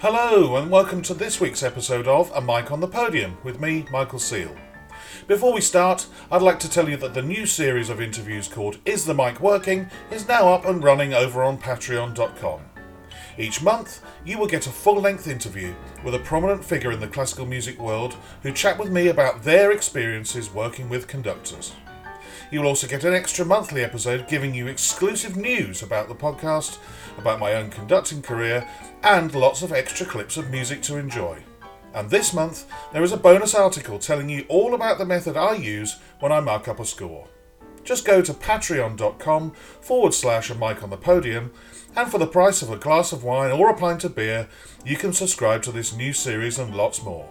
Hello, and welcome to this week's episode of A Mic on the Podium with me, Michael Seal. Before we start, I'd like to tell you that the new series of interviews called Is the Mic Working is now up and running over on patreon.com. Each month, you will get a full length interview with a prominent figure in the classical music world who chat with me about their experiences working with conductors. You will also get an extra monthly episode giving you exclusive news about the podcast, about my own conducting career, and lots of extra clips of music to enjoy. And this month, there is a bonus article telling you all about the method I use when I mark up a score. Just go to patreon.com forward slash a mic on the podium, and for the price of a glass of wine or a pint of beer, you can subscribe to this new series and lots more.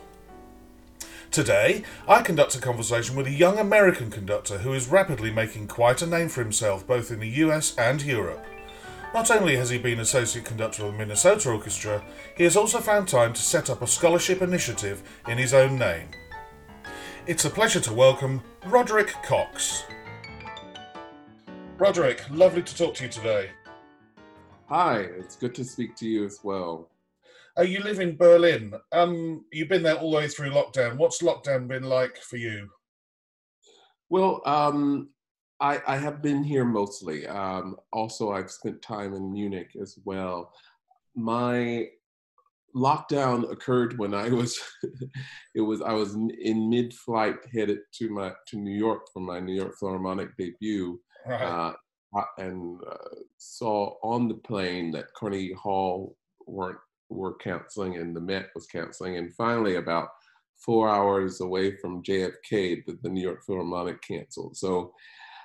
Today, I conduct a conversation with a young American conductor who is rapidly making quite a name for himself both in the US and Europe. Not only has he been associate conductor of the Minnesota Orchestra, he has also found time to set up a scholarship initiative in his own name. It's a pleasure to welcome Roderick Cox. Roderick, lovely to talk to you today. Hi, it's good to speak to you as well. Uh, you live in Berlin. Um, you've been there all the way through lockdown. What's lockdown been like for you? Well, um, I, I, have been here mostly. Um, also, I've spent time in Munich as well. My lockdown occurred when I was it was I was in mid-flight headed to my to New York for my New York Philharmonic debut, right. uh, and uh, saw on the plane that Carnegie Hall weren't were canceling and the Met was canceling, and finally about four hours away from JFK, the, the New York Philharmonic canceled. So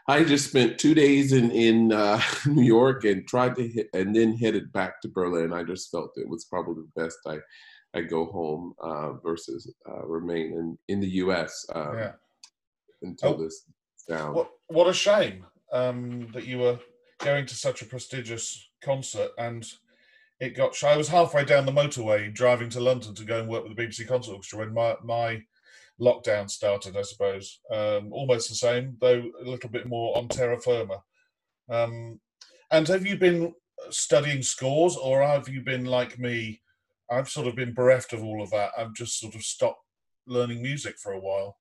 I just spent two days in in uh, New York and tried to hit, and then headed back to Berlin. I just felt it was probably the best I I go home uh, versus uh, remain in in the U.S. Um, yeah. until oh, this down. What what a shame um, that you were going to such a prestigious concert and it got. I was halfway down the motorway driving to London to go and work with the BBC Concert Orchestra when my my lockdown started. I suppose um, almost the same, though a little bit more on terra firma. Um, and have you been studying scores, or have you been like me? I've sort of been bereft of all of that. I've just sort of stopped learning music for a while.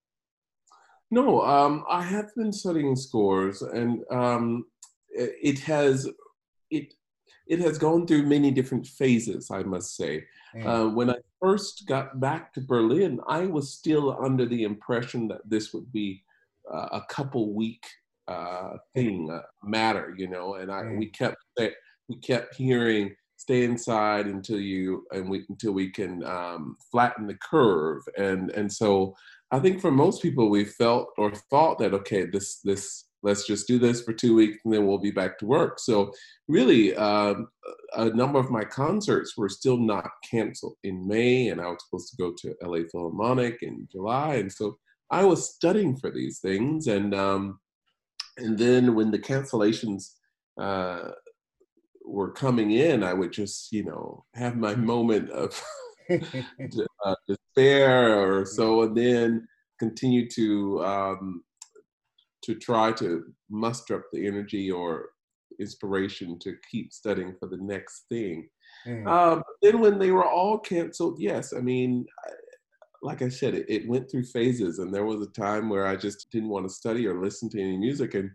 No, um, I have been studying scores, and um, it has it it has gone through many different phases, I must say. Mm. Uh, when I first got back to Berlin, I was still under the impression that this would be uh, a couple week uh, thing, uh, matter, you know, and I mm. we kept we kept hearing stay inside until you and we until we can um, flatten the curve and and so I think for most people we felt or thought that okay this this let's just do this for two weeks and then we'll be back to work. So, really, um, a number of my concerts were still not canceled in May, and I was supposed to go to LA Philharmonic in July. And so, I was studying for these things. And, um, and then when the cancellations uh, were coming in, I would just, you know, have my moment of uh, despair or so, and then continue to um, to try to muster up the energy or inspiration to keep studying for the next thing. Mm. Um, then when they were all canceled, yes, I mean, like I said, it, it, went through phases, and there was a time where I just didn't want to study or listen to any music, and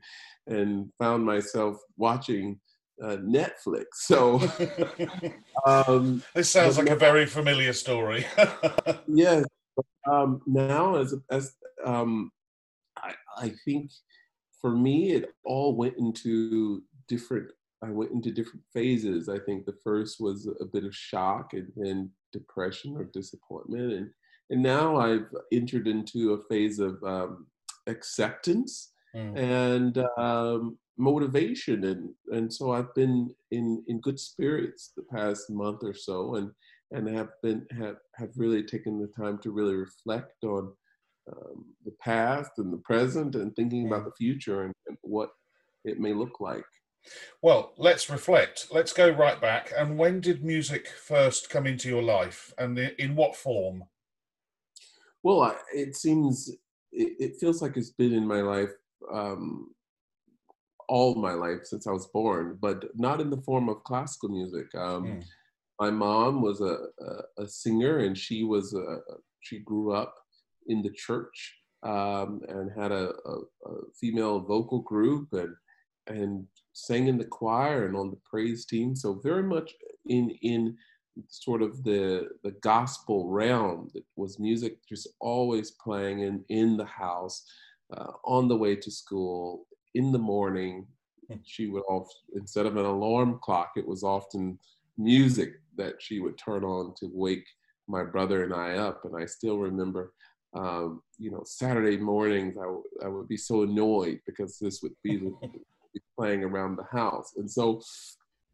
and found myself watching uh, Netflix. So um, this sounds like a very familiar story. yes. Um, now, as as um, I, think for me, it all went into different. I went into different phases. I think the first was a bit of shock and then depression or disappointment, and and now I've entered into a phase of um, acceptance mm. and um, motivation, and and so I've been in in good spirits the past month or so, and and have been have have really taken the time to really reflect on um, the past and the present and thinking about mm. the future and, and, what it may look like. Well, let's reflect. Let's go right back. And when did music first come into your life and in what form? Well, I, it seems, it, it, feels like it's been in my life um, all my life since I was born, but not in the form of classical music. Um, mm. my mom was a, a, a singer, and she was a, she grew up in the church um, and had a, a, female vocal group and and sang in the choir and on the praise team. So very much in in sort of the the gospel realm that was music just always playing in in the house uh, on the way to school in the morning hmm. she would off instead of an alarm clock it was often music that she would turn on to wake my brother and I up and I still remember um, you know Saturday mornings I, w- I would be so annoyed because this would be playing around the house and so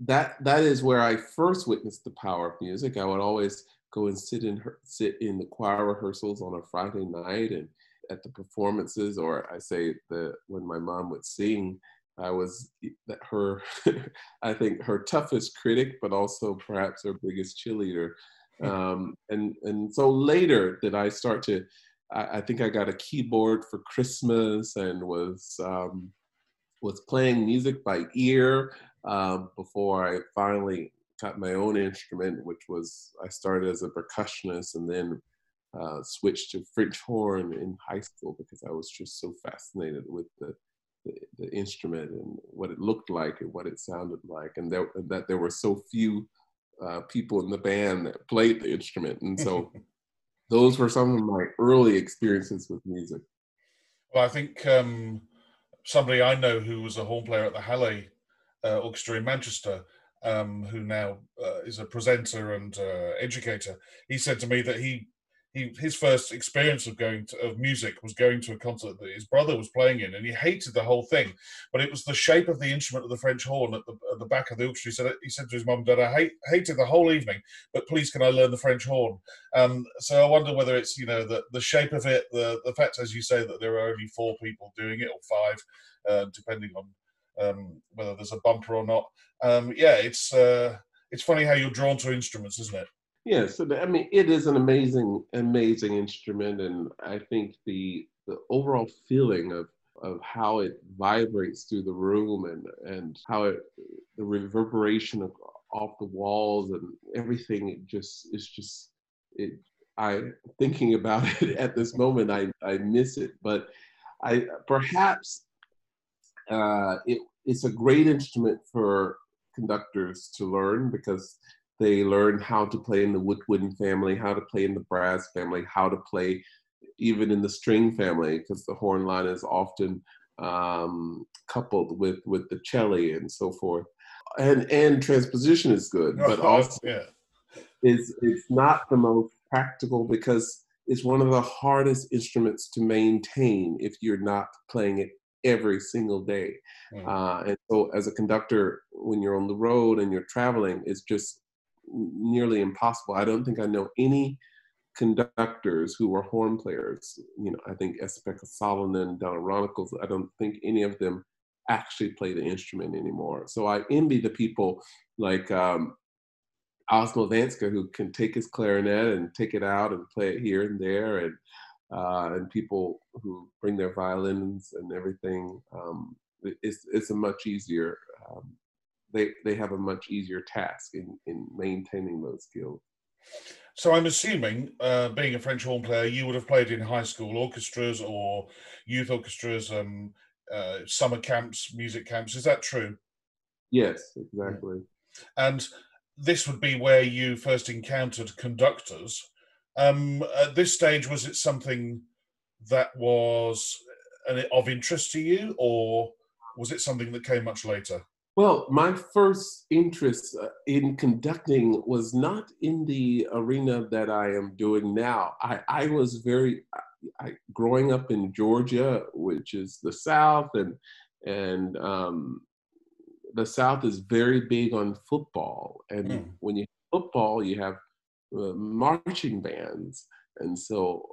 that that is where I first witnessed the power of music. I would always go and sit in her, sit in the choir rehearsals on a Friday night and at the performances, or I say that when my mom would sing, I was her, I think her toughest critic, but also perhaps her biggest cheerleader. Um, and and so later did I start to, I, I, think I got a keyboard for Christmas and was um, was playing music by ear um, before I finally got my own instrument, which was I started as a percussionist and then uh, switched to French horn in high school because I was just so fascinated with the, the, the instrument and what it looked like and what it sounded like, and there, that there were so few uh, people in the band that played the instrument, and so those were some of my early experiences with music. Well, I think um, somebody I know who was a horn player at the Halle uh, Orchestra in Manchester, um, who now uh, is a presenter and uh, educator, he said to me that he, he his first experience of going to of music was going to a concert that his brother was playing in, and he hated the whole thing. But it was the shape of the instrument of the French horn at the, at the back of the orchestra. He said he said to his mum dad, "I hate, hated the whole evening, but please can I learn the French horn?" Um, so I wonder whether it's you know the the shape of it, the the fact as you say that there are only four people doing it or five, uh, depending on um, whether there's a bumper or not. Um, yeah, it's uh, it's funny how you're drawn to instruments, isn't it? Yeah, so the, I mean, it is an amazing, amazing instrument, and I think the the overall feeling of of how it vibrates through the room and and how it the reverberation of off the walls and everything it just is just it i thinking about it at this moment i i miss it but i perhaps uh, it, it's a great instrument for conductors to learn because they learn how to play in the woodwind family, how to play in the brass family, how to play even in the string family, because the horn line is often um, coupled with with the cello and so forth. And and transposition is good, but also yeah. is it's not the most practical because it's one of the hardest instruments to maintain if you're not playing it every single day. Mm. Uh, and so, as a conductor, when you're on the road and you're traveling, it's just nearly impossible. I don't think I know any conductors who were horn players. You know, I think Esa-Pekka Salonen, Donald Runnicles, I don't think any of them actually play the instrument anymore. So I envy the people like um, Osmo Vanska who can take his clarinet and take it out and play it here and there and uh, and people who bring their violins and everything. Um, it's it's a much easier. Um, they they have a much easier task in in maintaining those skills. So I'm assuming, uh, being a French horn player, you would have played in high school orchestras or youth orchestras, um, uh, summer camps, music camps. Is that true? Yes, exactly. And this would be where you first encountered conductors um, at this stage, was it something that was of interest to you, or was it something that came much later? Well, my first interest uh, in conducting was not in the arena that I am doing now. I, I was very, I, growing up in Georgia, which is the South, and and um, the South is very big on football. And mm. when you have football, you have uh, marching bands. And so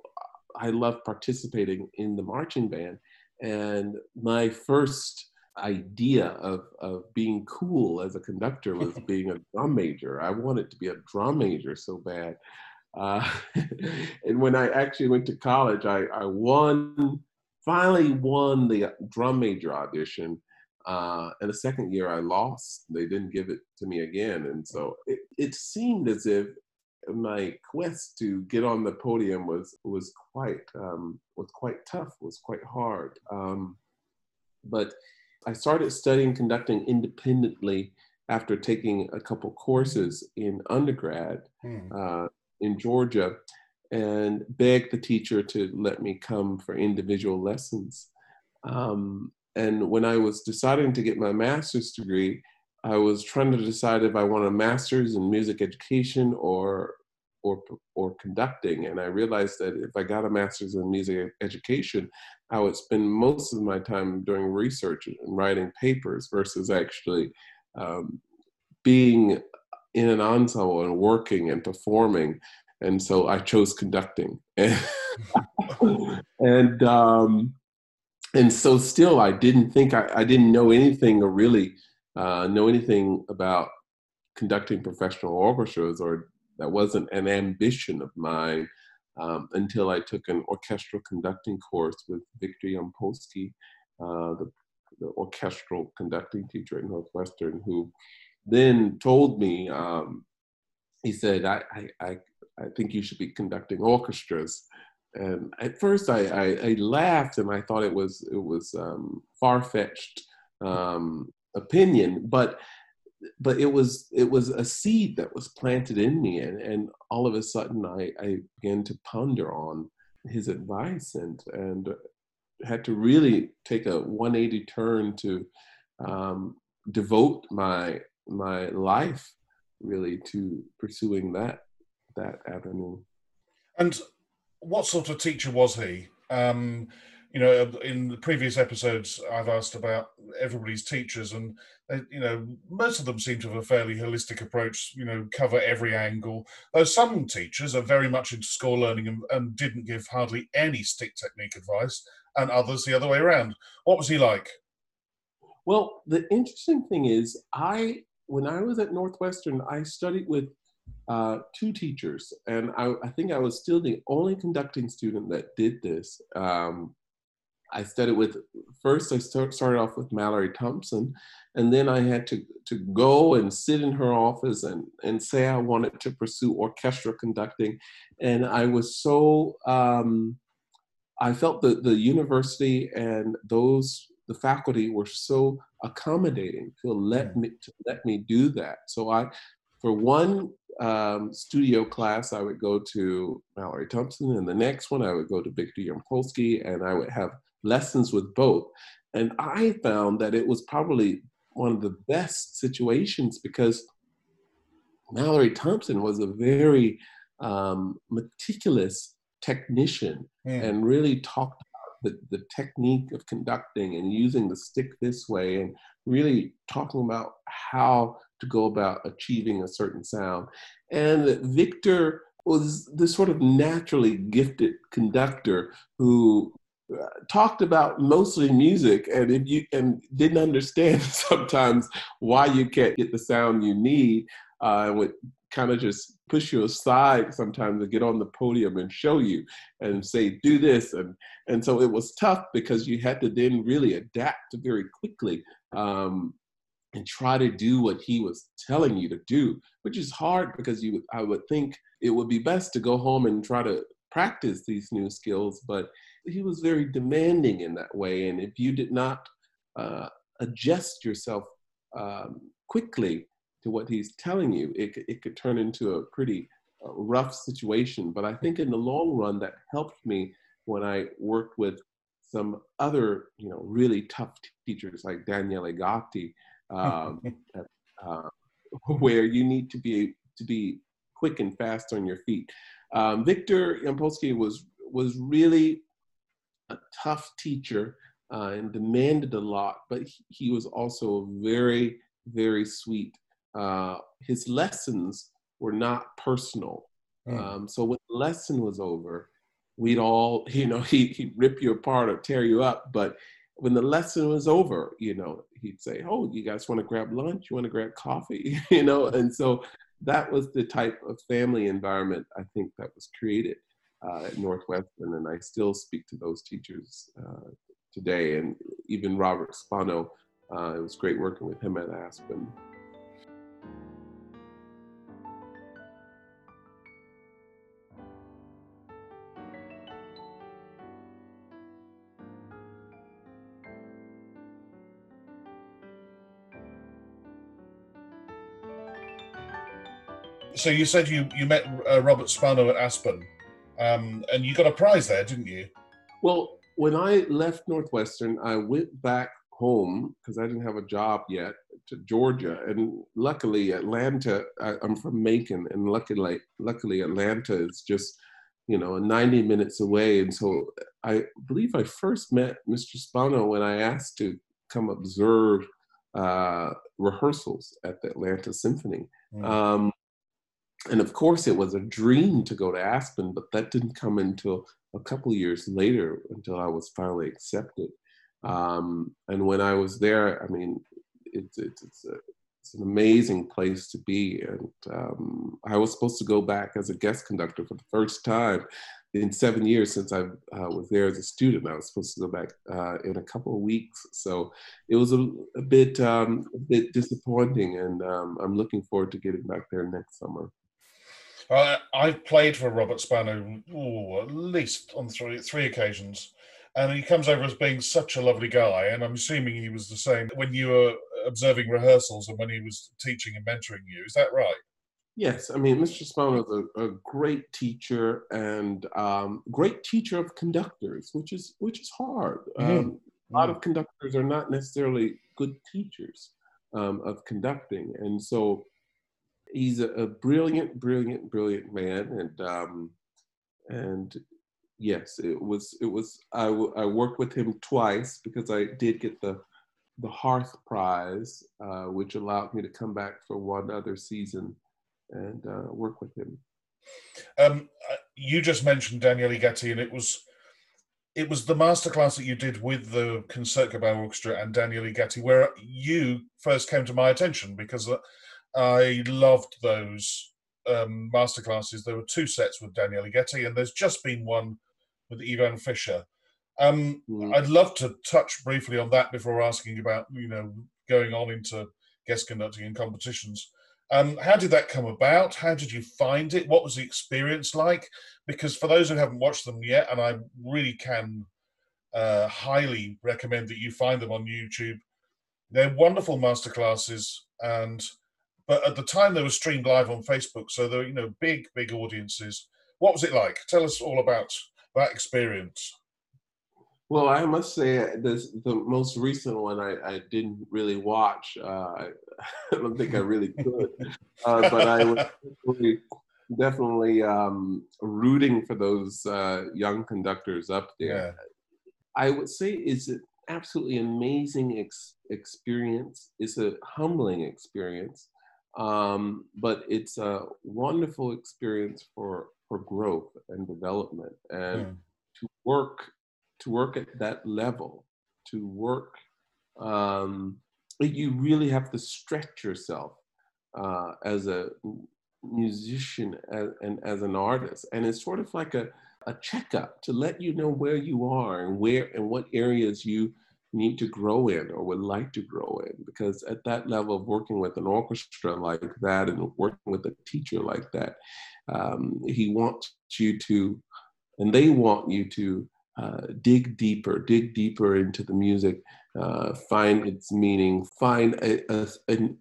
I love participating in the marching band. And my first idea of, of being cool as a conductor was being a drum major. I wanted to be a drum major so bad. Uh, and when I actually went to college, I, I won, finally won the drum major audition. Uh, and the second year I lost. They didn't give it to me again. And so it, it seemed as if my quest to get on the podium was was quite um, was quite tough, was quite hard. Um, but I started studying conducting independently after taking a couple courses in undergrad hmm. uh, in Georgia, and begged the teacher to let me come for individual lessons. Um, and when I was deciding to get my master's degree, I was trying to decide if I want a master's in music education or or or conducting. And I realized that if I got a master's in music education, I would spend most of my time doing research and writing papers versus actually um, being in an ensemble and working and performing. And so I chose conducting. and um, and so still I didn't think I, I didn't know anything or really uh, know anything about conducting professional orchestras or that wasn't an ambition of mine um, until I took an orchestral conducting course with Victor Yampolsky, uh, the, the, orchestral conducting teacher at Northwestern, who then told me, um, he said, I, I, I, I, think you should be conducting orchestras. And at first I, I, I laughed and I thought it was, it was um, far-fetched um, opinion, but but it was it was a seed that was planted in me and, and all of a sudden I, I began to ponder on his advice and and had to really take a 180 turn to um, devote my my life really to pursuing that that avenue. And what sort of teacher was he? Um, you know, in the previous episodes, I've asked about everybody's teachers, and they, you know, most of them seem to have a fairly holistic approach. You know, cover every angle. Though some teachers are very much into score learning and, and didn't give hardly any stick technique advice, and others the other way around. What was he like? Well, the interesting thing is, I when I was at Northwestern, I studied with uh, two teachers, and I, I, think I was still the only conducting student that did this. Um, I studied with, first I start, started off with Mallory Thompson, and then I had to, to go and sit in her office and, and say I wanted to pursue orchestral conducting. And I was so, um, I felt that the university and those, the faculty were so accommodating to let me, to let me do that. So I, for one um, studio class, I would go to Mallory Thompson, and the next one I would go to Victor Yampolsky, and I would have lessons with both. And I found that it was probably one of the best situations because Mallory Thompson was a very um, meticulous technician mm. and really talked about the, the technique of conducting and using the stick this way and really talking about how to go about achieving a certain sound. And Victor was this sort of naturally gifted conductor who talked about mostly music and if you and didn't understand sometimes why you can't get the sound you need uh, and would kind of just push you aside sometimes to get on the podium and show you and say do this and and so it was tough because you had to then really adapt very quickly um, and try to do what he was telling you to do which is hard because you i would think it would be best to go home and try to practice these new skills but he was very demanding in that way. And if you did not uh, adjust yourself um, quickly to what he's telling you, it, it could turn into a pretty uh, rough situation. But I think in the long run, that helped me when I worked with some other, you know, really tough teachers like Daniele Gatti, um, uh, where you need to be to be quick and fast on your feet. Um, Victor Yampolsky was was really a tough teacher uh, and demanded a lot, but he, he was also very, very sweet. Uh, his lessons were not personal. Mm. Um, so when the lesson was over, we'd all, you know, he, he'd rip you apart or tear you up. But when the lesson was over, you know, he'd say, Oh, you guys want to grab lunch? You want to grab coffee? you know, and so that was the type of family environment I think that was created uh, at Northwestern, and I still speak to those teachers uh, today. And even Robert Spano uh, it was great working with him at Aspen. So you said you you met uh, Robert Spano at Aspen, um, and you got a prize there, didn't you? Well, when I left Northwestern, I went back home because I didn't have a job yet to Georgia, and luckily Atlanta. I, am from Macon, and luckily, luckily Atlanta is just you know 90 minutes away, and so I believe I first met Mr. Spano when I asked to come observe uh, rehearsals at the Atlanta Symphony. Mm. Um, and of course, it was a dream to go to Aspen, but that didn't come until a couple years later, until I was finally accepted. Um, and when I was there, I mean, it's it's it's, a, it's an amazing place to be. And um, I was supposed to go back as a guest conductor for the first time in seven years since I uh, was there as a student. I was supposed to go back uh, in a couple of weeks, so it was a, a bit um, a bit disappointing. And um, I'm looking forward to getting back there next summer. Uh, I've played for Robert Spano ooh, at least on three three occasions, and he comes over as being such a lovely guy. And I'm assuming he was the same when you were observing rehearsals and when he was teaching and mentoring you. Is that right? Yes, I mean Mr. Spano is a, a great teacher and um, great teacher of conductors, which is which is hard. Mm-hmm. Um, a lot of conductors are not necessarily good teachers um, of conducting, and so he's a, a, brilliant, brilliant, brilliant man, and um, and yes, it was it was I, w- I worked with him twice because I did get the the Harth Prize, uh, which allowed me to come back for one other season and uh, work with him. Um, uh, you just mentioned Daniele Gatti, and it was it was the masterclass that you did with the Concertgebouw Orchestra and Daniele Gatti where you first came to my attention because uh, I loved those um, masterclasses. There were two sets with Daniele Gatti, and there's just been one with Ivan Fischer. Um, mm. I'd love to touch briefly on that before asking about, you know, going on into guest conducting in competitions. Um, how did that come about? How did you find it? What was the experience like? Because for those who haven't watched them yet, and I really can uh, highly recommend that you find them on YouTube, they're wonderful masterclasses and but at the time they were streamed live on Facebook, so there were you know big big audiences. What was it like? Tell us all about that experience. Well, I must say this the most recent one I, I didn't really watch. Uh, I, I don't think I really could, uh, but I was definitely, definitely um, rooting for those uh, young conductors up there. Yeah. I would say it's an absolutely amazing ex- experience. It's a humbling experience. Um, but it's a wonderful experience for for growth and development and mm. to work to work at that level to work um, you really have to stretch yourself uh, as a musician as, and as an artist and it's sort of like a, a checkup to let you know where you are and where and what areas you need to grow in or would like to grow in because at that level of working with an orchestra like that and working with a teacher like that um, he wants you to and they want you to uh, dig deeper dig deeper into the music uh, find its meaning find a, a,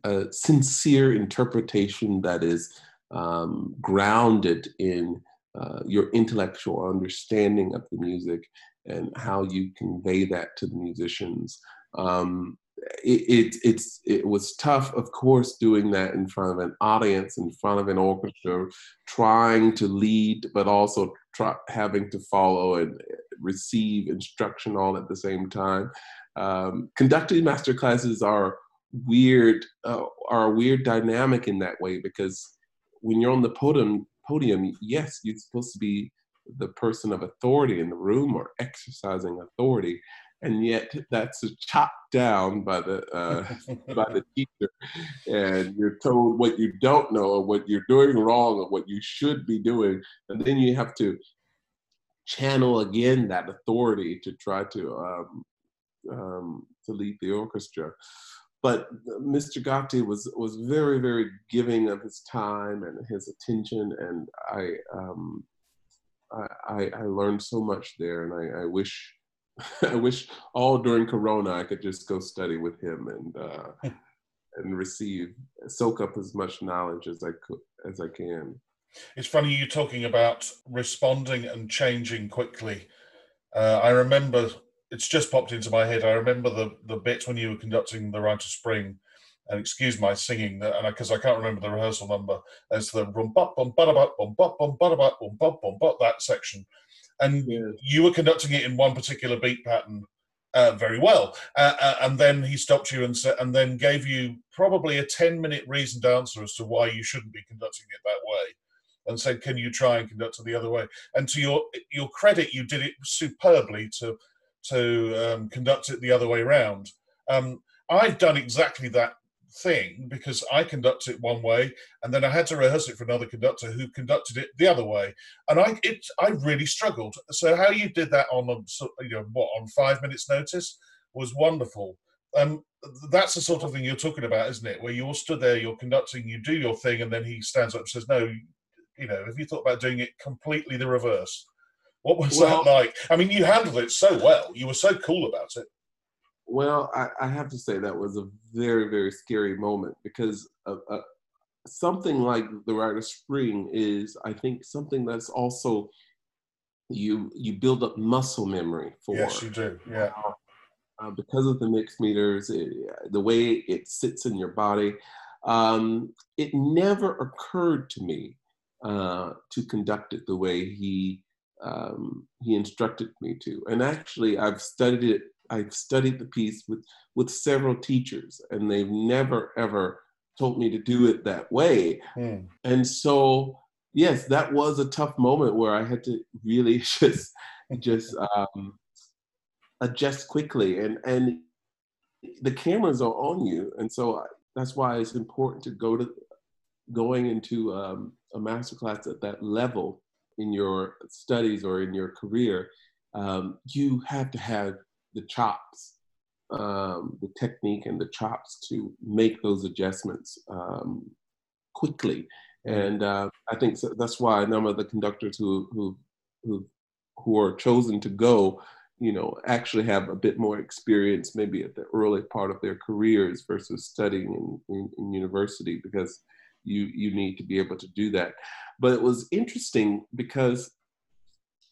a, sincere interpretation that is um, grounded in uh, your intellectual understanding of the music and how you convey that to the musicians. Um, it, it, it's it was tough, of course, doing that in front of an audience, in front of an orchestra, trying to lead, but also try, having to follow and receive instruction all at the same time. Um, conducting master classes are weird, uh, are a weird dynamic in that way because when you're on the podium, podium, yes, you're supposed to be the person of authority in the room or exercising authority and yet that's chopped down by the uh, by the teacher, and you're told what you don't know or what you're doing wrong or what you should be doing, and then you have to channel again that authority to try to um, um, to lead the orchestra. But Mr. Gatti was was very very giving of his time and his attention, and I um, I, I, learned so much there, and I, I wish I wish all during Corona I could just go study with him and uh, and receive soak up as much knowledge as I could as I can. It's funny you talking about responding and changing quickly. Uh, I remember it's just popped into my head. I remember the the bit when you were conducting the Rite of Spring, and excuse my singing that, and because I, I, can't remember the rehearsal number, as the rum bum bum ba bada bum bum bum bada bum bum bum bum that section, and yeah. you were conducting it in one particular beat pattern uh, very well, uh, uh, and then he stopped you and said, and then gave you probably a ten minute reasoned answer as to why you shouldn't be conducting it that way, and said, "Can you try and conduct it the other way?" And to your your credit, you did it superbly to to um, conduct it the other way round. Um, I've done exactly that thing because I conduct it one way, and then I had to rehearse it for another conductor who conducted it the other way, and I it I really struggled. So how you did that on a you know what on five minutes notice was wonderful. Um, that's the sort of thing you're talking about, isn't it? Where you're stood there, you're conducting, you do your thing, and then he stands up and says, "No, you know, have you thought about doing it completely the reverse?" What was well, that like? I mean, you handled it so well. You were so cool about it. Well, I, I have to say that was a very, very scary moment because uh, uh, something like the Rite of Spring is, I think, something that's also you you build up muscle memory for. Yes, you do. Yeah. Uh, because of the mixed meters, it, the way it sits in your body, um, it never occurred to me uh, to conduct it the way he um, he instructed me to. And actually, I've studied it. I've studied the piece with with several teachers, and they've never ever told me to do it that way. Mm. And so, yes, that was a tough moment where I had to really just just um, adjust quickly, and and the cameras are on you, and so I, that's why it's important to go to going into um, a masterclass at that level in your studies or in your career, um, you have to have the chops, um, the technique and the chops to make those adjustments um, quickly. And uh, I think so that's why a number of the conductors who, who, who, who are chosen to go, you know, actually have a bit more experience maybe at the early part of their careers versus studying in, in, in university because you you need to be able to do that. But it was interesting because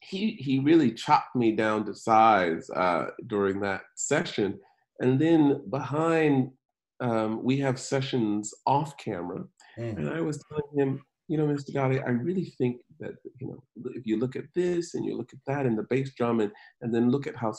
he he really chopped me down to size uh, during that session, and then behind um, we have sessions off camera, mm. and I was telling him, you know, Mr. Gatti, I really think that you know if you look at this and you look at that and the bass drum and and then look at how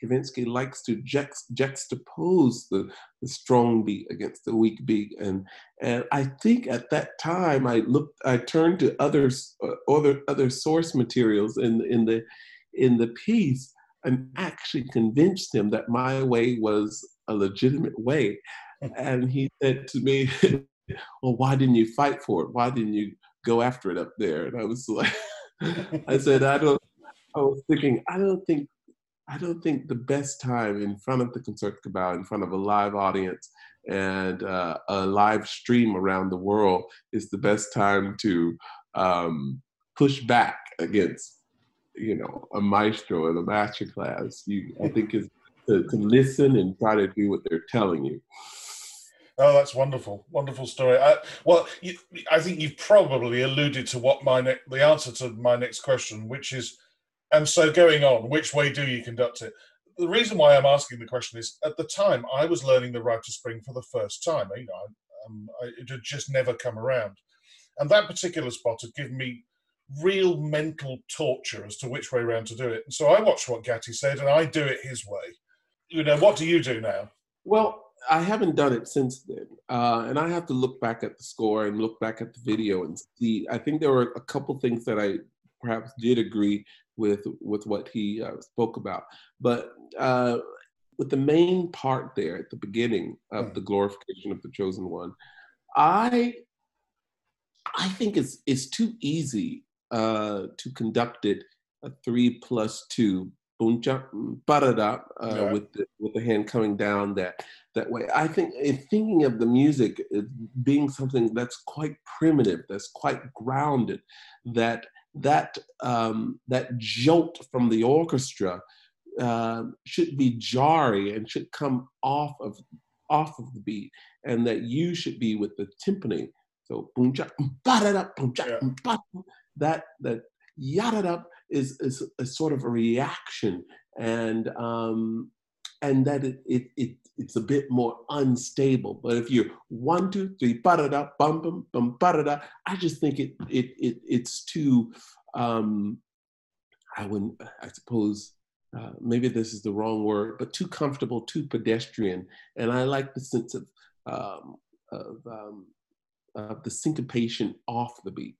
Stravinsky likes to juxtapose the, the strong beat against the weak beat, and and I think at that time I looked, I turned to others, uh, other other source materials in in the in the piece, and actually convinced him that my way was a legitimate way, and he said to me, "Well, why didn't you fight for it? Why didn't you go after it up there?" And I was like, I said, I don't. I was thinking, I don't think I don't think the best time in front of the Concertgebouw, in front of a live audience and uh, a live stream around the world is the best time to um, push back against, you know, a maestro in a master class. You, I think, is to, to listen and try to do what they're telling you. Oh, that's wonderful, wonderful story. I, well, you, I think you've probably alluded to what my ne- the answer to my next question, which is and so going on, which way do you conduct it? The reason why I'm asking the question is at the time I was learning the Rite of Spring for the first time. You know, um, I, it had just never come around. And that particular spot had given me real mental torture as to which way around to do it. And so I watched what Gatti said and I do it his way. You know, what do you do now? Well, I haven't done it since then. Uh, and I have to look back at the score and look back at the video and see. I think there were a couple things that I perhaps did agree with with what he uh, spoke about. But uh, with the main part there at the beginning of mm. the glorification of the chosen one, I I think it's it's too easy uh, to conduct it a three plus two boom jump uh, Yeah. with the with the hand coming down that that way. I think in thinking of the music being something that's quite primitive, that's quite grounded, that that um, that jolt from the orchestra uh, should be jarring and should come off of off of the beat, and that you should be with the timpani. So boom cha ba-da-da, boom cha ba-da. that that yada da is, is a sort of a reaction and um, and that it, it, it it's a bit more unstable. But if you're one, two, three, ba-da-da, bum, bum, bum, ba-da-da, I just think it, it, it it's too, um, I wouldn't, I suppose, uh, maybe this is the wrong word, but too comfortable, too pedestrian. And I like the sense of, um, of, um, of the syncopation off the beat.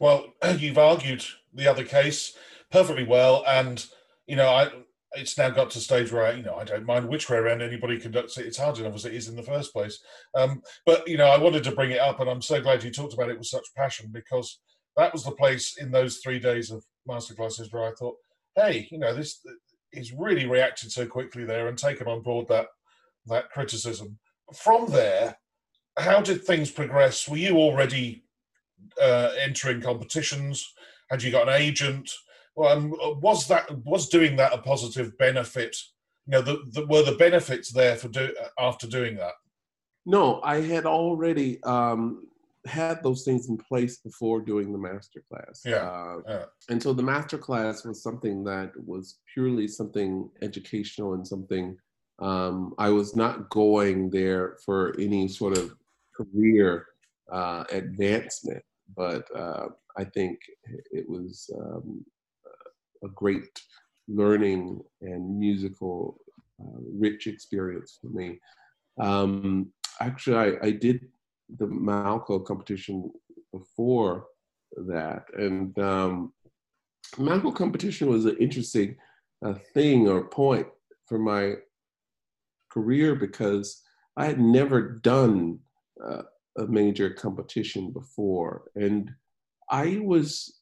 Well, you've argued the other case perfectly well, and you know, I it's now got to stage where I, you know I don't mind which way around anybody conducts it. It's hard enough as it is in the first place. Um, but you know, I wanted to bring it up, and I'm so glad you talked about it with such passion because that was the place in those three days of masterclasses where I thought, hey, you know, this is really reacted so quickly there and taken on board that that criticism. From there, how did things progress? Were you already uh, entering competitions? Had you got an agent? Well, um, was that was doing that a positive benefit? You know, the, the, were the benefits there for do after doing that? No, I had already um, had those things in place before doing the master class. Yeah, Uh, yeah. And so the master class was something that was purely something educational and something um, I was not going there for any sort of career uh, advancement, but uh, I think it was um, a great learning and musical uh, rich experience for me. Um, actually, I, I did the Malko competition before that, and um, Malko competition was an interesting uh, thing or point for my career because I had never done uh, a major competition before, and I was.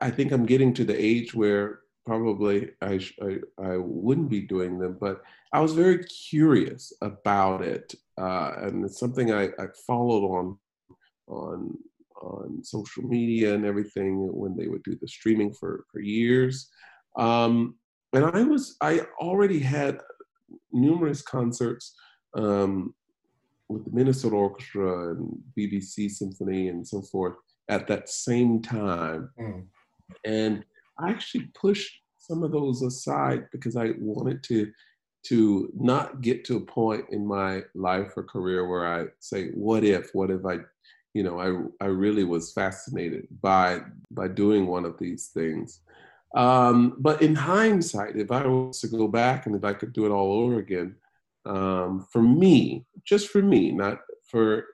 I think I'm getting to the age where probably I, sh- I, I wouldn't be doing them, but I was very curious about it, uh, and it's something I, I followed on on on social media and everything when they would do the streaming for for years. Um, and I was I already had numerous concerts um, with the Minnesota Orchestra and BBC Symphony and so forth at that same time. Mm. And I actually pushed some of those aside because I wanted to to not get to a point in my life or career where I say, what if, what if I, you know, I I really was fascinated by by doing one of these things. Um, but in hindsight, if I was to go back and if I could do it all over again, um, for me, just for me, not for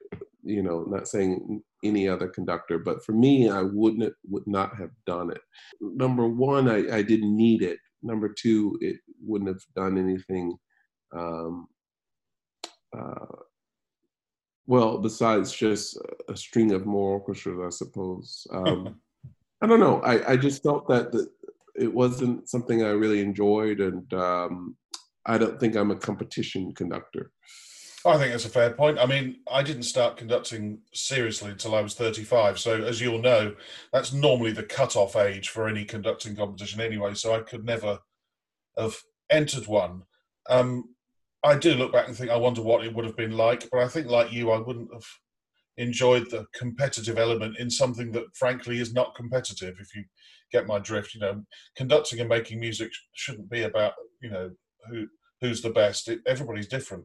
you know, not saying any other conductor, but for me, I wouldn't would not have done it. Number one, I, I didn't need it. Number two, it wouldn't have done anything. Um, uh, well, besides just a string of more orchestras, I suppose. Um, I don't know. I, I just felt that the, it wasn't something I really enjoyed, and um, I don't think I'm a competition conductor. I think that's a fair point. I mean, I didn't start conducting seriously until I was 35. So, as you'll know, that's normally the cut-off age for any conducting competition anyway. So, I could never have entered one. Um, I do look back and think, I wonder what it would have been like. But I think, like you, I wouldn't have enjoyed the competitive element in something that, frankly, is not competitive. If you get my drift, you know, conducting and making music shouldn't be about, you know, who who's the best. It, everybody's different.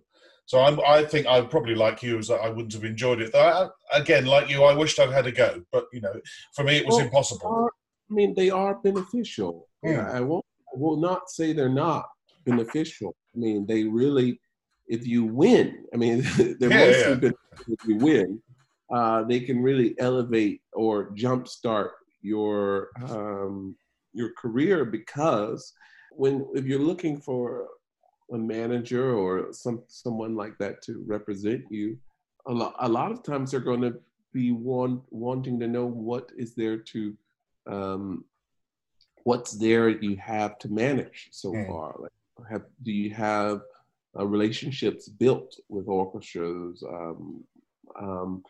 So I'm, I think I probably like you that I wouldn't have enjoyed it. Though I, again, like you, I wished I'd had a go, but you know, for me it was Well, impossible. are- I mean, they are beneficial. Yeah, I won't. I will not say they're not beneficial. I mean, they really, if you win, I mean, they're Yeah, mostly yeah. beneficial if you win. Uh, they can really elevate or jumpstart your um, your career because when if you're looking for a manager or some someone like that to represent you, a lot a lot of times they're going to be want, wanting to know what is there to um, what's there you have to manage so Mm. far? Like, have do you have uh, relationships built with orchestras? Um, um,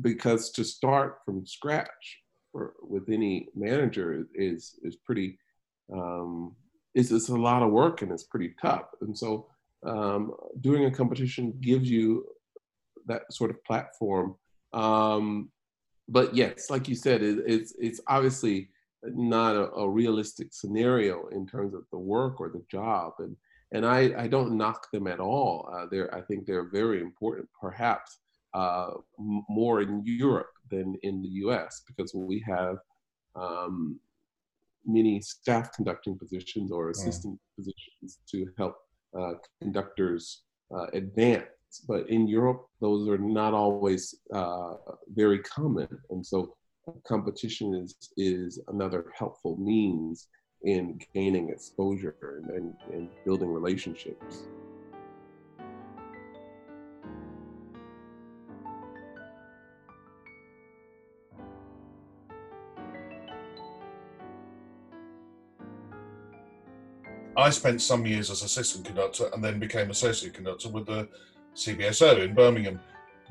because to start from scratch for, with any manager is is pretty um, it's, it's a lot of work and it's pretty tough. And so um, doing a competition gives you that sort of platform. Um, but yes, like you said, it, it's it's obviously not a, a realistic scenario in terms of the work or the job, and and I, I don't knock them at all. Uh, they're I think they're very important, perhaps uh, more in Europe than in the U.S. because we have um, many staff conducting positions or assistant positions to help uh, conductors uh, advance. But in Europe, those are not always uh, very common, and so competition is is another helpful means in gaining exposure and, and, and building relationships. I spent some years as assistant conductor and then became associate conductor with the CBSO in Birmingham.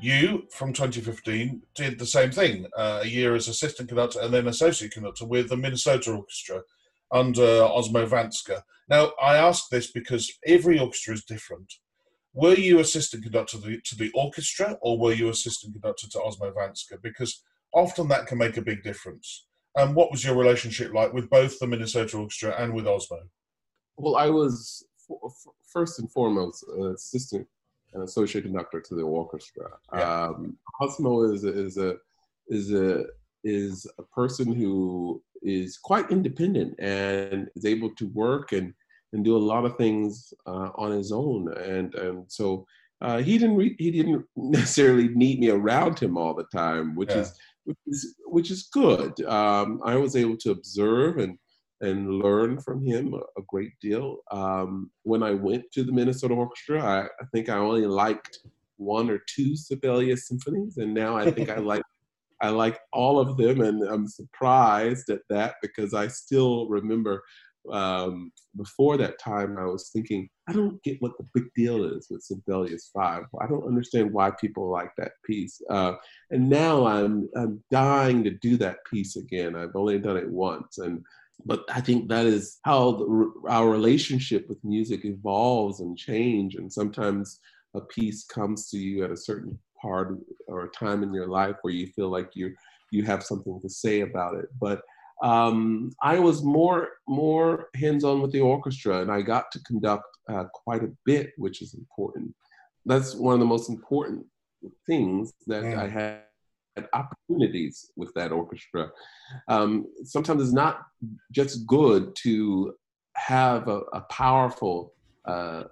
You, from 2015, did the same thing uh, a year as assistant conductor and then associate conductor with the Minnesota Orchestra under Osmo Vanska. Now, I ask this because every orchestra is different. Were you assistant conductor to the, to the orchestra or were you assistant conductor to Osmo Vanska? Because often that can make a big difference. And what was your relationship like with both the Minnesota Orchestra and with Osmo? Well, I was f- f- first and foremost an assistant and associate conductor to the orchestra. Yeah. Um, Osmo is a, is a is a is a person who is quite independent and is able to work and and do a lot of things uh, on his own. And and so uh, he didn't re- he didn't necessarily need me around him all the time, which Yeah. is which is which is good. Um, I was able to observe and and learn from him a, a great deal. Um, when I went to the Minnesota Orchestra, I, I think I only liked one or two Sibelius symphonies, and now I think I like I like all of them, and I'm surprised at that because I still remember um, before that time I was thinking I don't get what the big deal is with Sibelius Five. I don't understand why people like that piece, uh, and now I'm I'm dying to do that piece again. I've only done it once, and but I think that is how the, our relationship with music evolves and change. And sometimes a piece comes to you at a certain part or a time in your life where you feel like you you have something to say about it. But um, I was more more hands on with the orchestra, and I got to conduct uh, quite a bit, which is important. That's one of the most important things that Mm. I had opportunities with that orchestra. Um, sometimes it's not just good to have a, a powerful uh,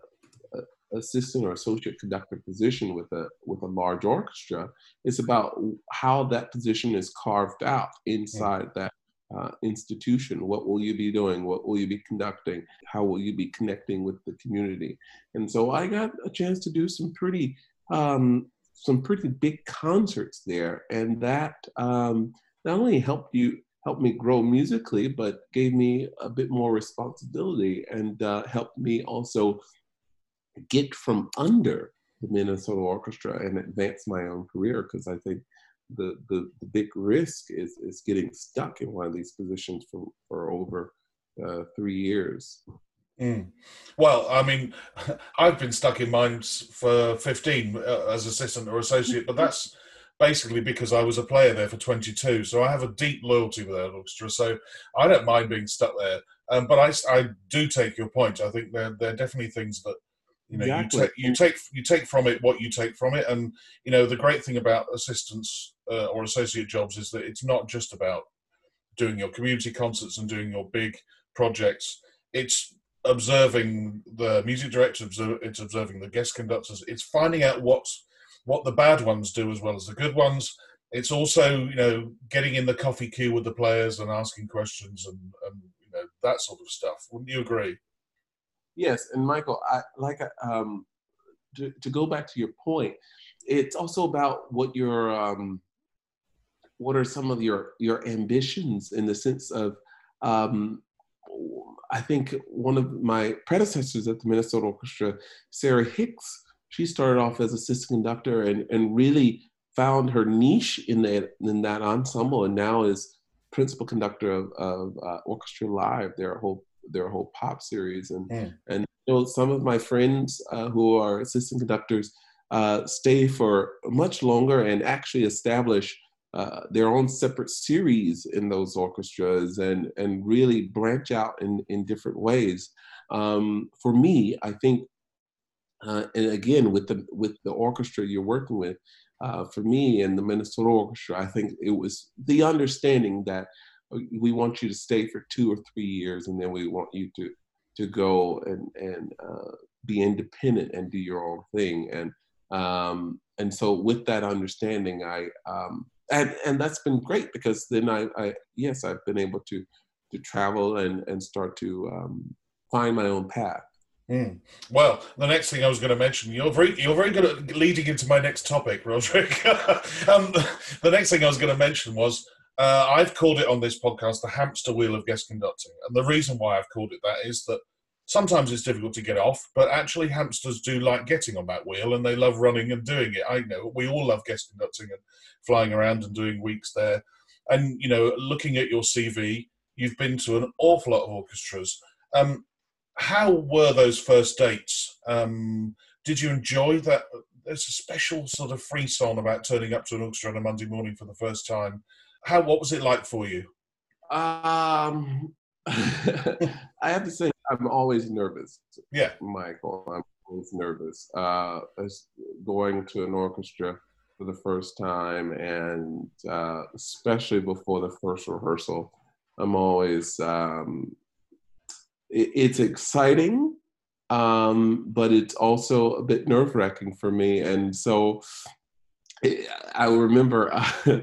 assistant or associate conductor position with a with a large orchestra. It's about how that position is carved out inside that uh, institution. What will you be doing? What will you be conducting? How will you be connecting with the community? And so I got a chance to do some pretty um, some pretty big concerts there, and that um, not only helped you helped me grow musically, but gave me a bit more responsibility and uh, helped me also get from under the Minnesota Orchestra and advance my own career because I think the, the the big risk is is getting stuck in one of these positions for for over uh, three years. Mm. Well, I mean, I've been stuck in mines for 15 uh, as assistant or associate, but that's basically because I was a player there for 22. So I have a deep loyalty with that orchestra. So I don't mind being stuck there. Um, but I do take your point. I think there, there are definitely things that you know Exactly. you, take you take you take from it what you take from it. And you know the great thing about assistants uh, or associate jobs is that it's not just about doing your community concerts and doing your big projects. It's observing the music director, it's observing the guest conductors, it's finding out what's what the bad ones do as well as the good ones. It's also, you know, getting in the coffee queue with the players and asking questions and, and you know that sort of stuff. Wouldn't you agree? Yes, and Michael, I like um, to, to go back to your point. It's also about what your um, what are some of your your ambitions in the sense of um, I think one of my predecessors at the Minnesota Orchestra, Sarah Hicks, she started off as assistant conductor and, and really found her niche in that in that ensemble, and now is principal conductor of, of uh, Orchestra Live, their whole their whole pop series, and mm. and you know some of my friends uh, who are assistant conductors uh, stay for much longer and actually establish uh, their own separate series in those orchestras and and really branch out in in different ways. Um, for me, I think, uh, and again with the with the orchestra you're working with, uh, for me and the Minnesota Orchestra, I think it was the understanding that uh, we want you to stay for two or three years, and then we want you to to go and and uh, be independent and do your own thing. And um, and so with that understanding, I um, and and that's been great because then I, I yes I've been able to to travel and and start to um, find my own path. Mm. Well, the next thing I was going to mention, you're very, you're very good at leading into my next topic, Roderick. um, the next thing I was going to mention was uh, I've called it on this podcast the hamster wheel of guest conducting, and the reason why I've called it that is that sometimes it's difficult to get off, but actually hamsters do like getting on that wheel, and they love running and doing it. I know we all love guest conducting and flying around and doing weeks there, and you know, looking at your CV, you've been to an awful lot of orchestras. Um, how were those first dates? Um, did you enjoy that? There's a special sort of frisson about turning up to an orchestra on a Monday morning for the first time. How what was it like for you? Um, I have to say I'm always nervous. Yeah, Michael, I'm always nervous. Uh, going to an orchestra for the first time, and uh, especially before the first rehearsal, I'm always um, it's exciting, um, but it's also a bit nerve wracking for me. And so I remember uh,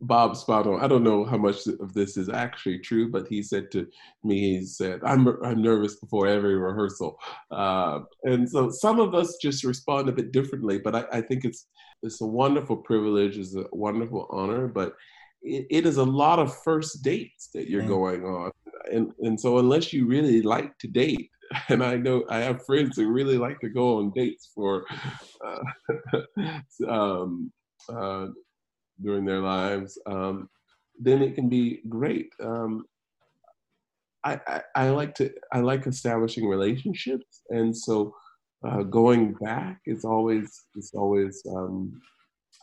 Bob Spano. I don't know how much of this is actually true, but he said to me, he said, "I'm I'm nervous before every rehearsal," uh, and so some of us just respond a bit differently. But I, I think it's it's a wonderful privilege, it's a wonderful honor, but it, it is a lot of first dates that you're mm. going on and and so unless you really like to date and I know I have friends who really like to go on dates for uh, um, uh, during their lives, um, then it can be great. Um, I, I, I, like to I like establishing relationships, and so uh, going back is always is always um,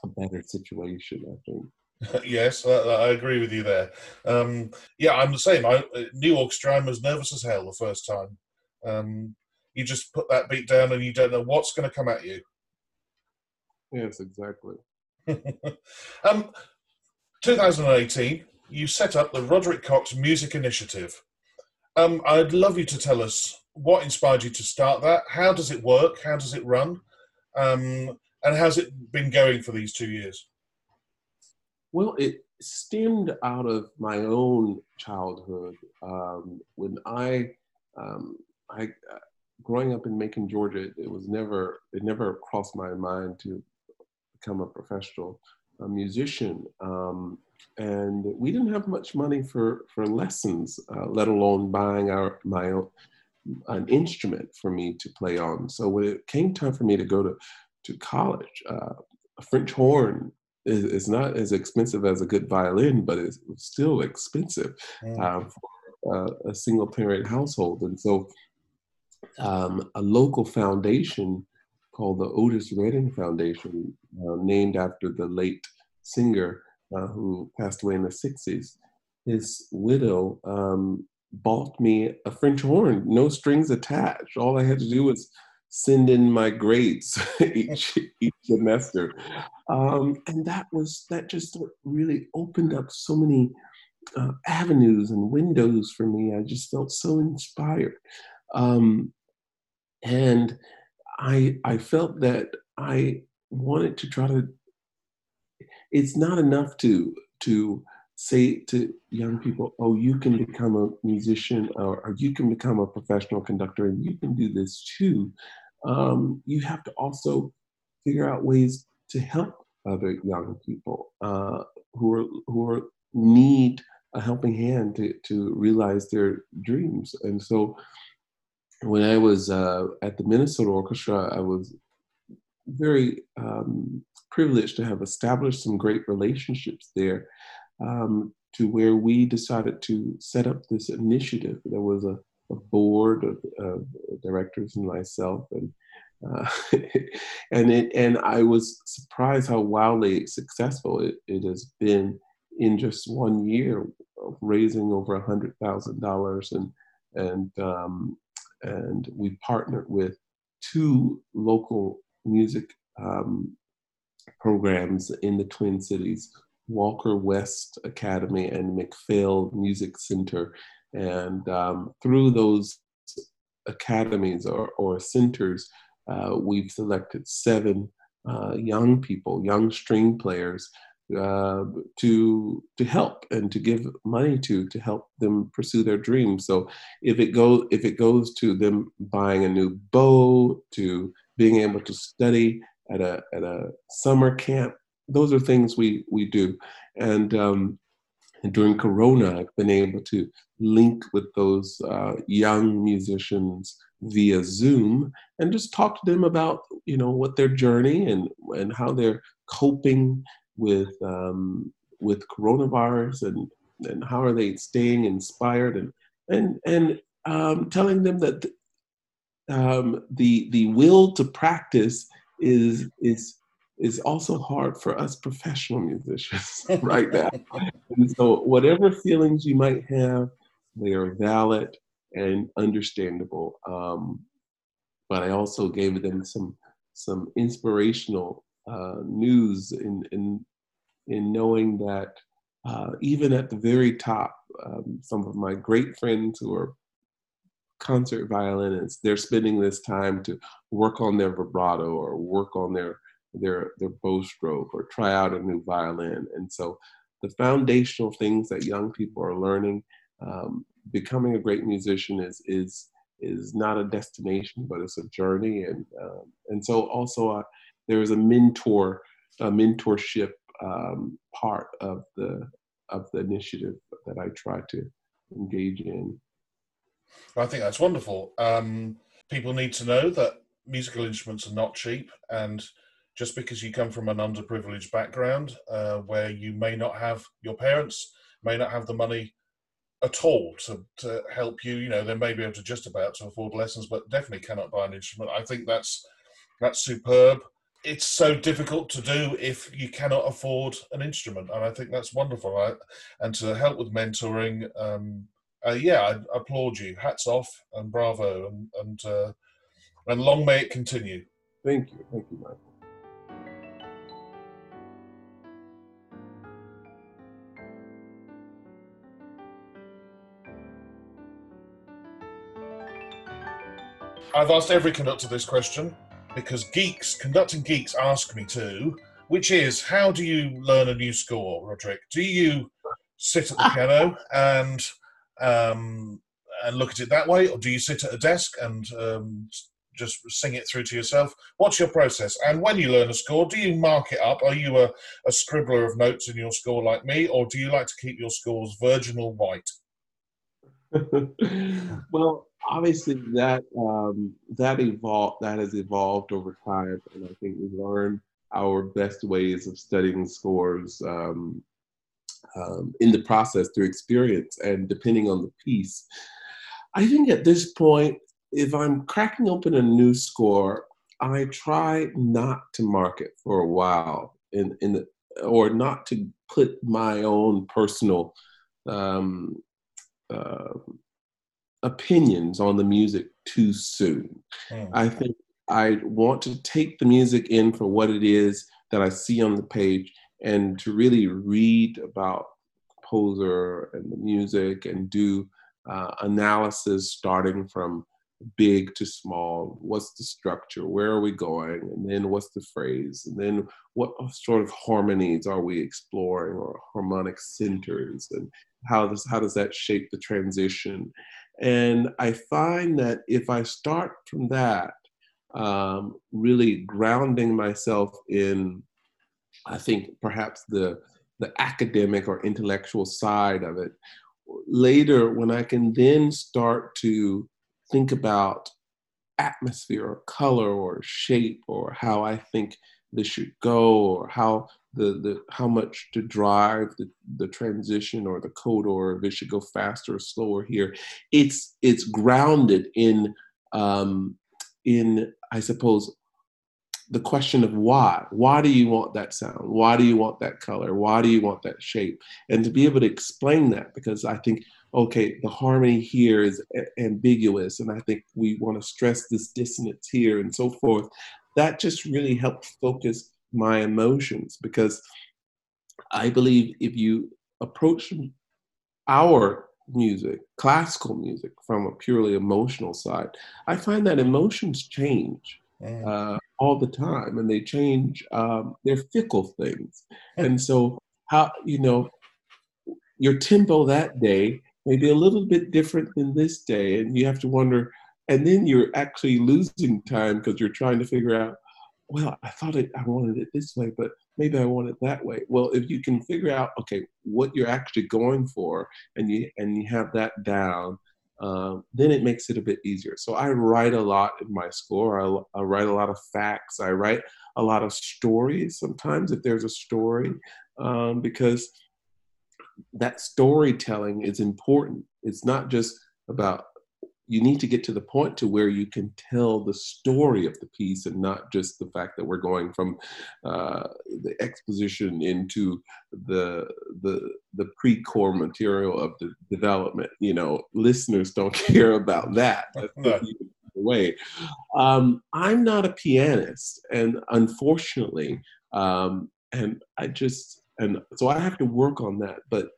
a better situation. I think. yes, I, agree with you there. Um, yeah, I'm the same. I, New York's I'm as nervous as hell the first time. Um, you just put that beat down and you don't know what's going to come at you. Yes, exactly. um, 2018, you set up the Roderick Cox Music Initiative. Um, I'd love you to tell us what inspired you to start that. How does it work? How does it run? Um, and how's it been going for these two years? Well, it stemmed out of my own childhood um, when I, um, I, uh, growing up in Macon, Georgia, it was never, it never crossed my mind to become a professional uh, musician. Um, and we didn't have much money for, for lessons, uh, let alone buying our, my own, an instrument for me to play on. So when it came time for me to go to, to college, uh, a French horn is it's not as expensive as a good violin, but it's still expensive mm. um, for uh, a single parent household. And so, um, a local foundation called the Otis Redding Foundation, uh, named after the late singer uh, who passed away in the 60s, his widow um, bought me a French horn, no strings attached. All I had to do was send in my grades each each semester, um, and that was that just really opened up so many uh, avenues and windows for me. I just felt so inspired, um, and I I felt that I wanted to try to. It's not enough to to say to young people, oh, you can become a musician or, or, you can become a professional conductor and you can do this too um, you have to also figure out ways to help other young people uh, who are who are need a helping hand to, to realize their dreams. And so when I was uh, at the Minnesota Orchestra, I was very um, privileged to have established some great relationships there um, to where we decided to set up this initiative. There was a, a board of, of, directors and myself, and uh, and it and I was surprised how wildly successful it, it has been in just one year of raising over a hundred thousand dollars and and um, and we partnered with two local music um, programs in the Twin Cities, Walker West Academy and MacPhail Music Center, and um, through those academies or, or centers, uh, we've selected seven uh, young people, young string players uh, to to help and to give money to to help them pursue their dreams. So if it goes if it goes to them buying a new bow, to being able to study at a at a summer camp, those are things we we do. And, um, during Corona, I've been able to link with those uh, young musicians via Zoom and just talk to them about you know what their journey and and how they're coping with um, with coronavirus and and how are they staying inspired and and and um, telling them that um, the the will to practice is is is also hard for us professional musicians right now. and so whatever feelings you might have, they are valid and understandable. Um, but I also gave them some some inspirational uh, news in, in, in knowing that uh, even at the very top, um, some of my great friends who are concert violinists, they're spending this time to work on their vibrato or work on their their their bow stroke or try out a new violin. And so the foundational things that young people are learning, um, becoming a great musician is is is not a destination, but it's a journey. And um, and so also uh, there is a mentor, a mentorship um, part of the of the initiative that I try to engage in. I think that's wonderful. Um, people need to know that musical instruments are not cheap, and just because you come from an underprivileged background uh, where you may not have your parents may not have the money at all to, to help you, you know, they may be able to just about to afford lessons, but definitely cannot buy an instrument. I think that's that's superb it's so difficult to do if you cannot afford an instrument, and I think that's wonderful. Right? And to help with mentoring, um, uh, yeah, I, applaud you. Hats off and bravo, and and uh, and long may it continue. Thank you, thank you, Michael. I've asked every conductor this question because geeks, conducting geeks, ask me to, which is how do you learn a new score, Roderick? Do you sit at the piano and um, and look at it that way, or do you sit at a desk and um, just sing it through to yourself? What's your process? And when you learn a score, do you mark it up? Are you a, a scribbler of notes in your score like me, or do you like to keep your scores virginal white? well, obviously that um, that evolved that has evolved over time, and I think we've learned our best ways of studying scores um, um, in the process through experience and depending on the piece. I think at this point, if I'm cracking open a new score, I try not to mark it for a while, in in the, or not to put my own personal um, uh, opinions on the music too soon. Mm. I think I want to take the music in for what it is that I see on the page and to really read about composer and the music and do uh, analysis starting from big to small. What's the structure? Where are we going? And then what's the phrase? And then what sort of harmonies are we exploring or harmonic centers? And how does how does that shape the transition? And I find that if I start from that, um, really grounding myself in, I think perhaps the the academic or intellectual side of it. Later, when I can then start to think about atmosphere or color or shape or how I think this should go or how the, the how much to drive the, the transition or the coda or if it should go faster or slower here. It's it's grounded in um, in I suppose the question of why. Why do you want that sound? Why do you want that color? Why do you want that shape? And to be able to explain that, because I think, okay, the harmony here is a- ambiguous, and I think we want to stress this dissonance here and so forth. That just really helps focus my emotions because I believe if you approach our music, classical music, from a purely emotional side, I find that emotions change. Uh, all the time and they change um, they're fickle things and so how you know your tempo that day may be a little bit different than this day and you have to wonder and then you're actually losing time because you're trying to figure out well i thought it, i wanted it this way but maybe i want it that way well if you can figure out okay what you're actually going for and you and you have that down um, then it makes it a bit easier. So I write a lot in my score. I, I, write a lot of facts. I write a lot of stories sometimes if there's a story, um, because that storytelling is important. It's not just about you need to get to the point to where you can tell the story of the piece and not just the fact that we're going from uh, the exposition into the the the pre-core material of the development. You know listeners don't care about that. Way. Um, i'm not a pianist and unfortunately um, and i just and so i have to work on that. But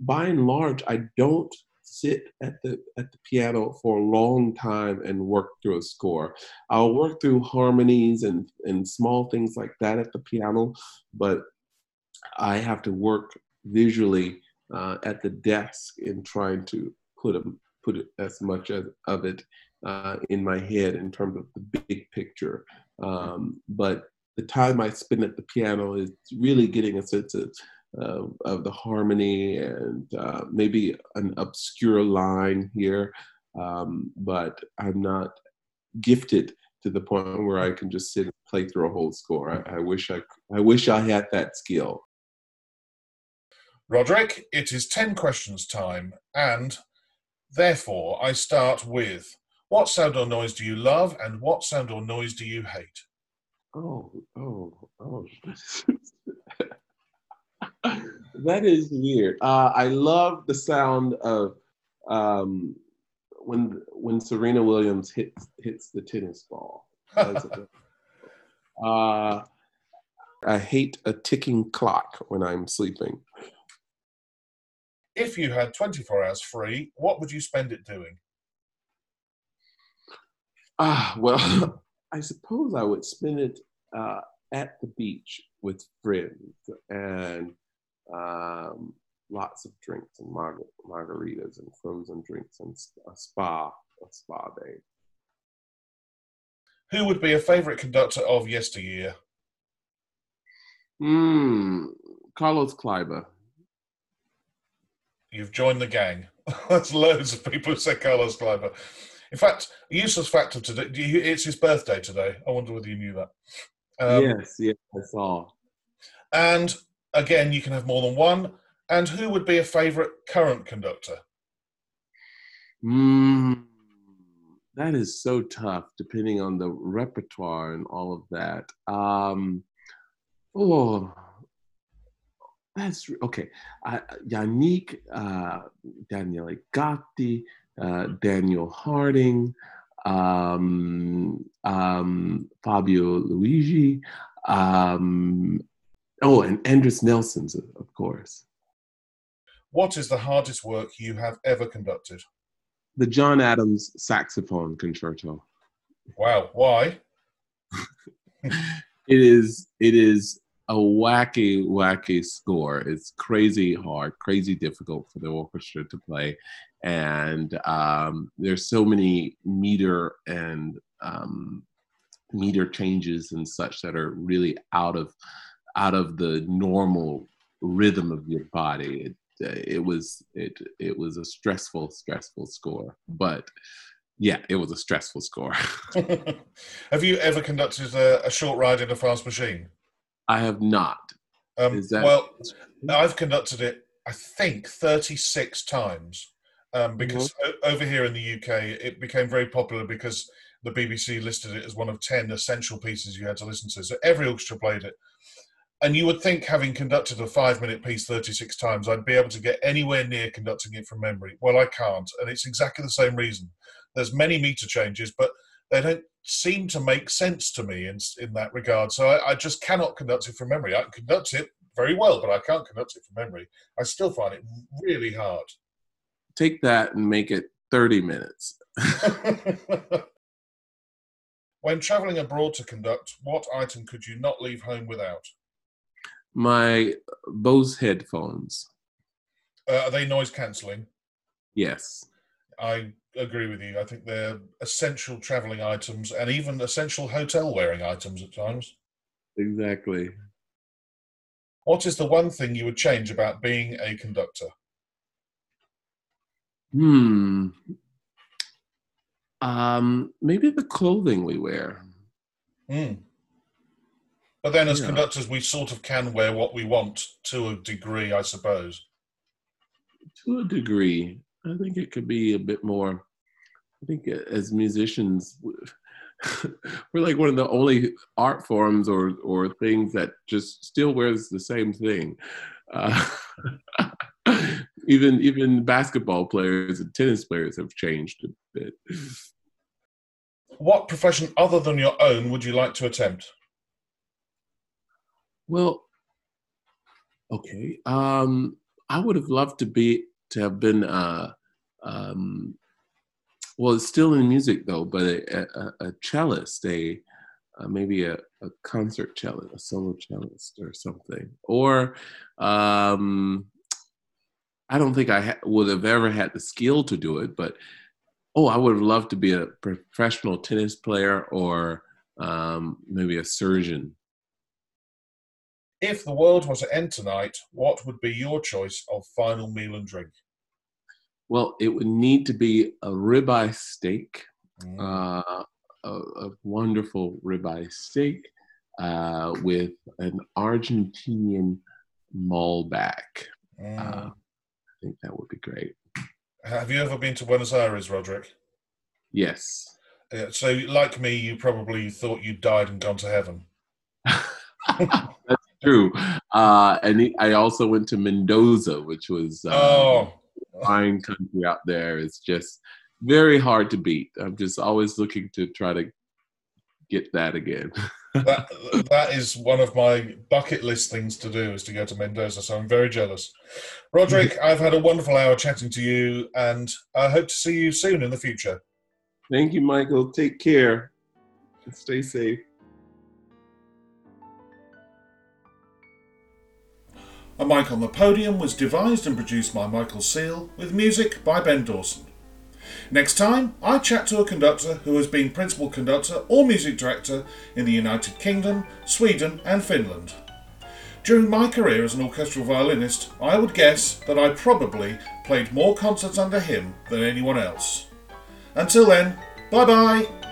by and large i don't sit at the at the piano for a long time and work through a score. I'll work through harmonies and and small things like that at the piano, but I have to work visually uh, at the desk in trying to put a, put as much as, of it uh, in my head in terms of the big picture. Um, but the time I spend at the piano is really getting a sense of uh, of the harmony and uh, maybe an obscure line here, um, but I'm not gifted to the point where I can just sit and play through a whole score. I, I wish I, I wish I had that skill. Roderick, it is 10 questions time, and therefore I start with what sound or noise do you love, and what sound or noise do you hate? Oh, oh, oh. that is weird. Uh, I love the sound of um, when when Serena Williams hits hits the tennis ball. uh, I hate a ticking clock when I'm sleeping. If you had 24 hours free, what would you spend it doing? Ah, well, I suppose I would spend it uh, at the beach with friends and um, lots of drinks and mar- margaritas and frozen drinks and a spa, a spa day. Who would be a favorite conductor of yesteryear? Hmm, Carlos Kleiber. You've joined the gang. There's loads of people who say Carlos Kleiber. In fact, a useless fact of today, it's his birthday today. I wonder whether you knew that. Um, yes, yes, I saw. And again, you can have more than one. And who would be a favourite current conductor? Mm, that is so tough, depending on the repertoire and all of that. Um, oh, that's okay. Uh, Yannick, uh, Daniele Gatti, uh, Daniel Harding, um, um, Fabio Luisi, um, Oh, and Andris Nelsons, of course. What is the hardest work you have ever conducted? The John Adams saxophone concerto. Wow, why? it is it is a wacky, wacky score. It's crazy hard, crazy difficult for the orchestra to play, and um, there's so many meter and um, meter changes and such that are really out of out of the normal rhythm of your body. It, uh, it was it it was a stressful stressful score, but yeah, it was a stressful score. have you ever conducted a, a, short ride in a fast machine? I have not. Um, that... Well, I've conducted it. I think thirty six times. Um, because mm-hmm. over here in the UK, it became very popular because the BBC listed it as one of 10 essential pieces you had to listen to. So every orchestra played it. And you would think, having conducted a five minute piece 36 times, I'd be able to get anywhere near conducting it from memory. Well, I can't. And it's exactly the same reason. There's many meter changes, but they don't seem to make sense to me in, in that regard. So I, I just cannot conduct it from memory. I can conduct it very well, but I can't conduct it from memory. I still find it really hard. Take that and make it 30 minutes. When travelling abroad to conduct, what item could you not leave home without? My Bose headphones. Uh, are they noise cancelling? Yes. I agree with you. I think they're essential travelling items and even essential hotel wearing items at times. Exactly. What is the one thing you would change about being a conductor? Hmm. Um, maybe the clothing we wear. Mm. But then, as yeah. conductors, we sort of can wear what we want to a degree, I suppose. To a degree, I think it could be a bit more. I think as musicians, we're like one of the only art forms or or things that just still wears the same thing. Uh, even even basketball players and tennis players have changed a bit. What profession other than your own would you like to attempt? Well, okay. Um, I would have loved to be to have been uh, um, well, it's still in music though, but a, a, a cellist, a uh, maybe a, a, concert cellist, a solo cellist or something, or um, I don't think I ha- would have ever had the skill to do it, but oh, I would have loved to be a professional tennis player or um, maybe a surgeon. If the world was to end tonight, what would be your choice of final meal and drink? Well, it would need to be a ribeye steak, mm. uh, a, a, wonderful ribeye steak uh, with an Argentinian Malbec. Mm. Uh, think that would be great. Have you ever been to Buenos Aires, Roderick? Yes. Yeah, so, like me, you probably thought you'd died and gone to heaven. True. Uh, and I also went to Mendoza, which was uh, oh. fine country out there. It's just very hard to beat. I'm just always looking to try to get that again. that that is one of my bucket list things to do is to go to Mendoza. So I'm very jealous. Roderick, I've had a wonderful hour chatting to you, and I hope to see you soon in the future. Thank you, Michael. Take care. Stay safe. A Mic on the Podium was devised and produced by Michael Seal, with music by Ben Dawson. Next time, I chat to a conductor who has been principal conductor or music director in the United Kingdom, Sweden, and Finland. During my career as an orchestral violinist, I would guess that I probably played more concerts under him than anyone else. Until then, bye bye!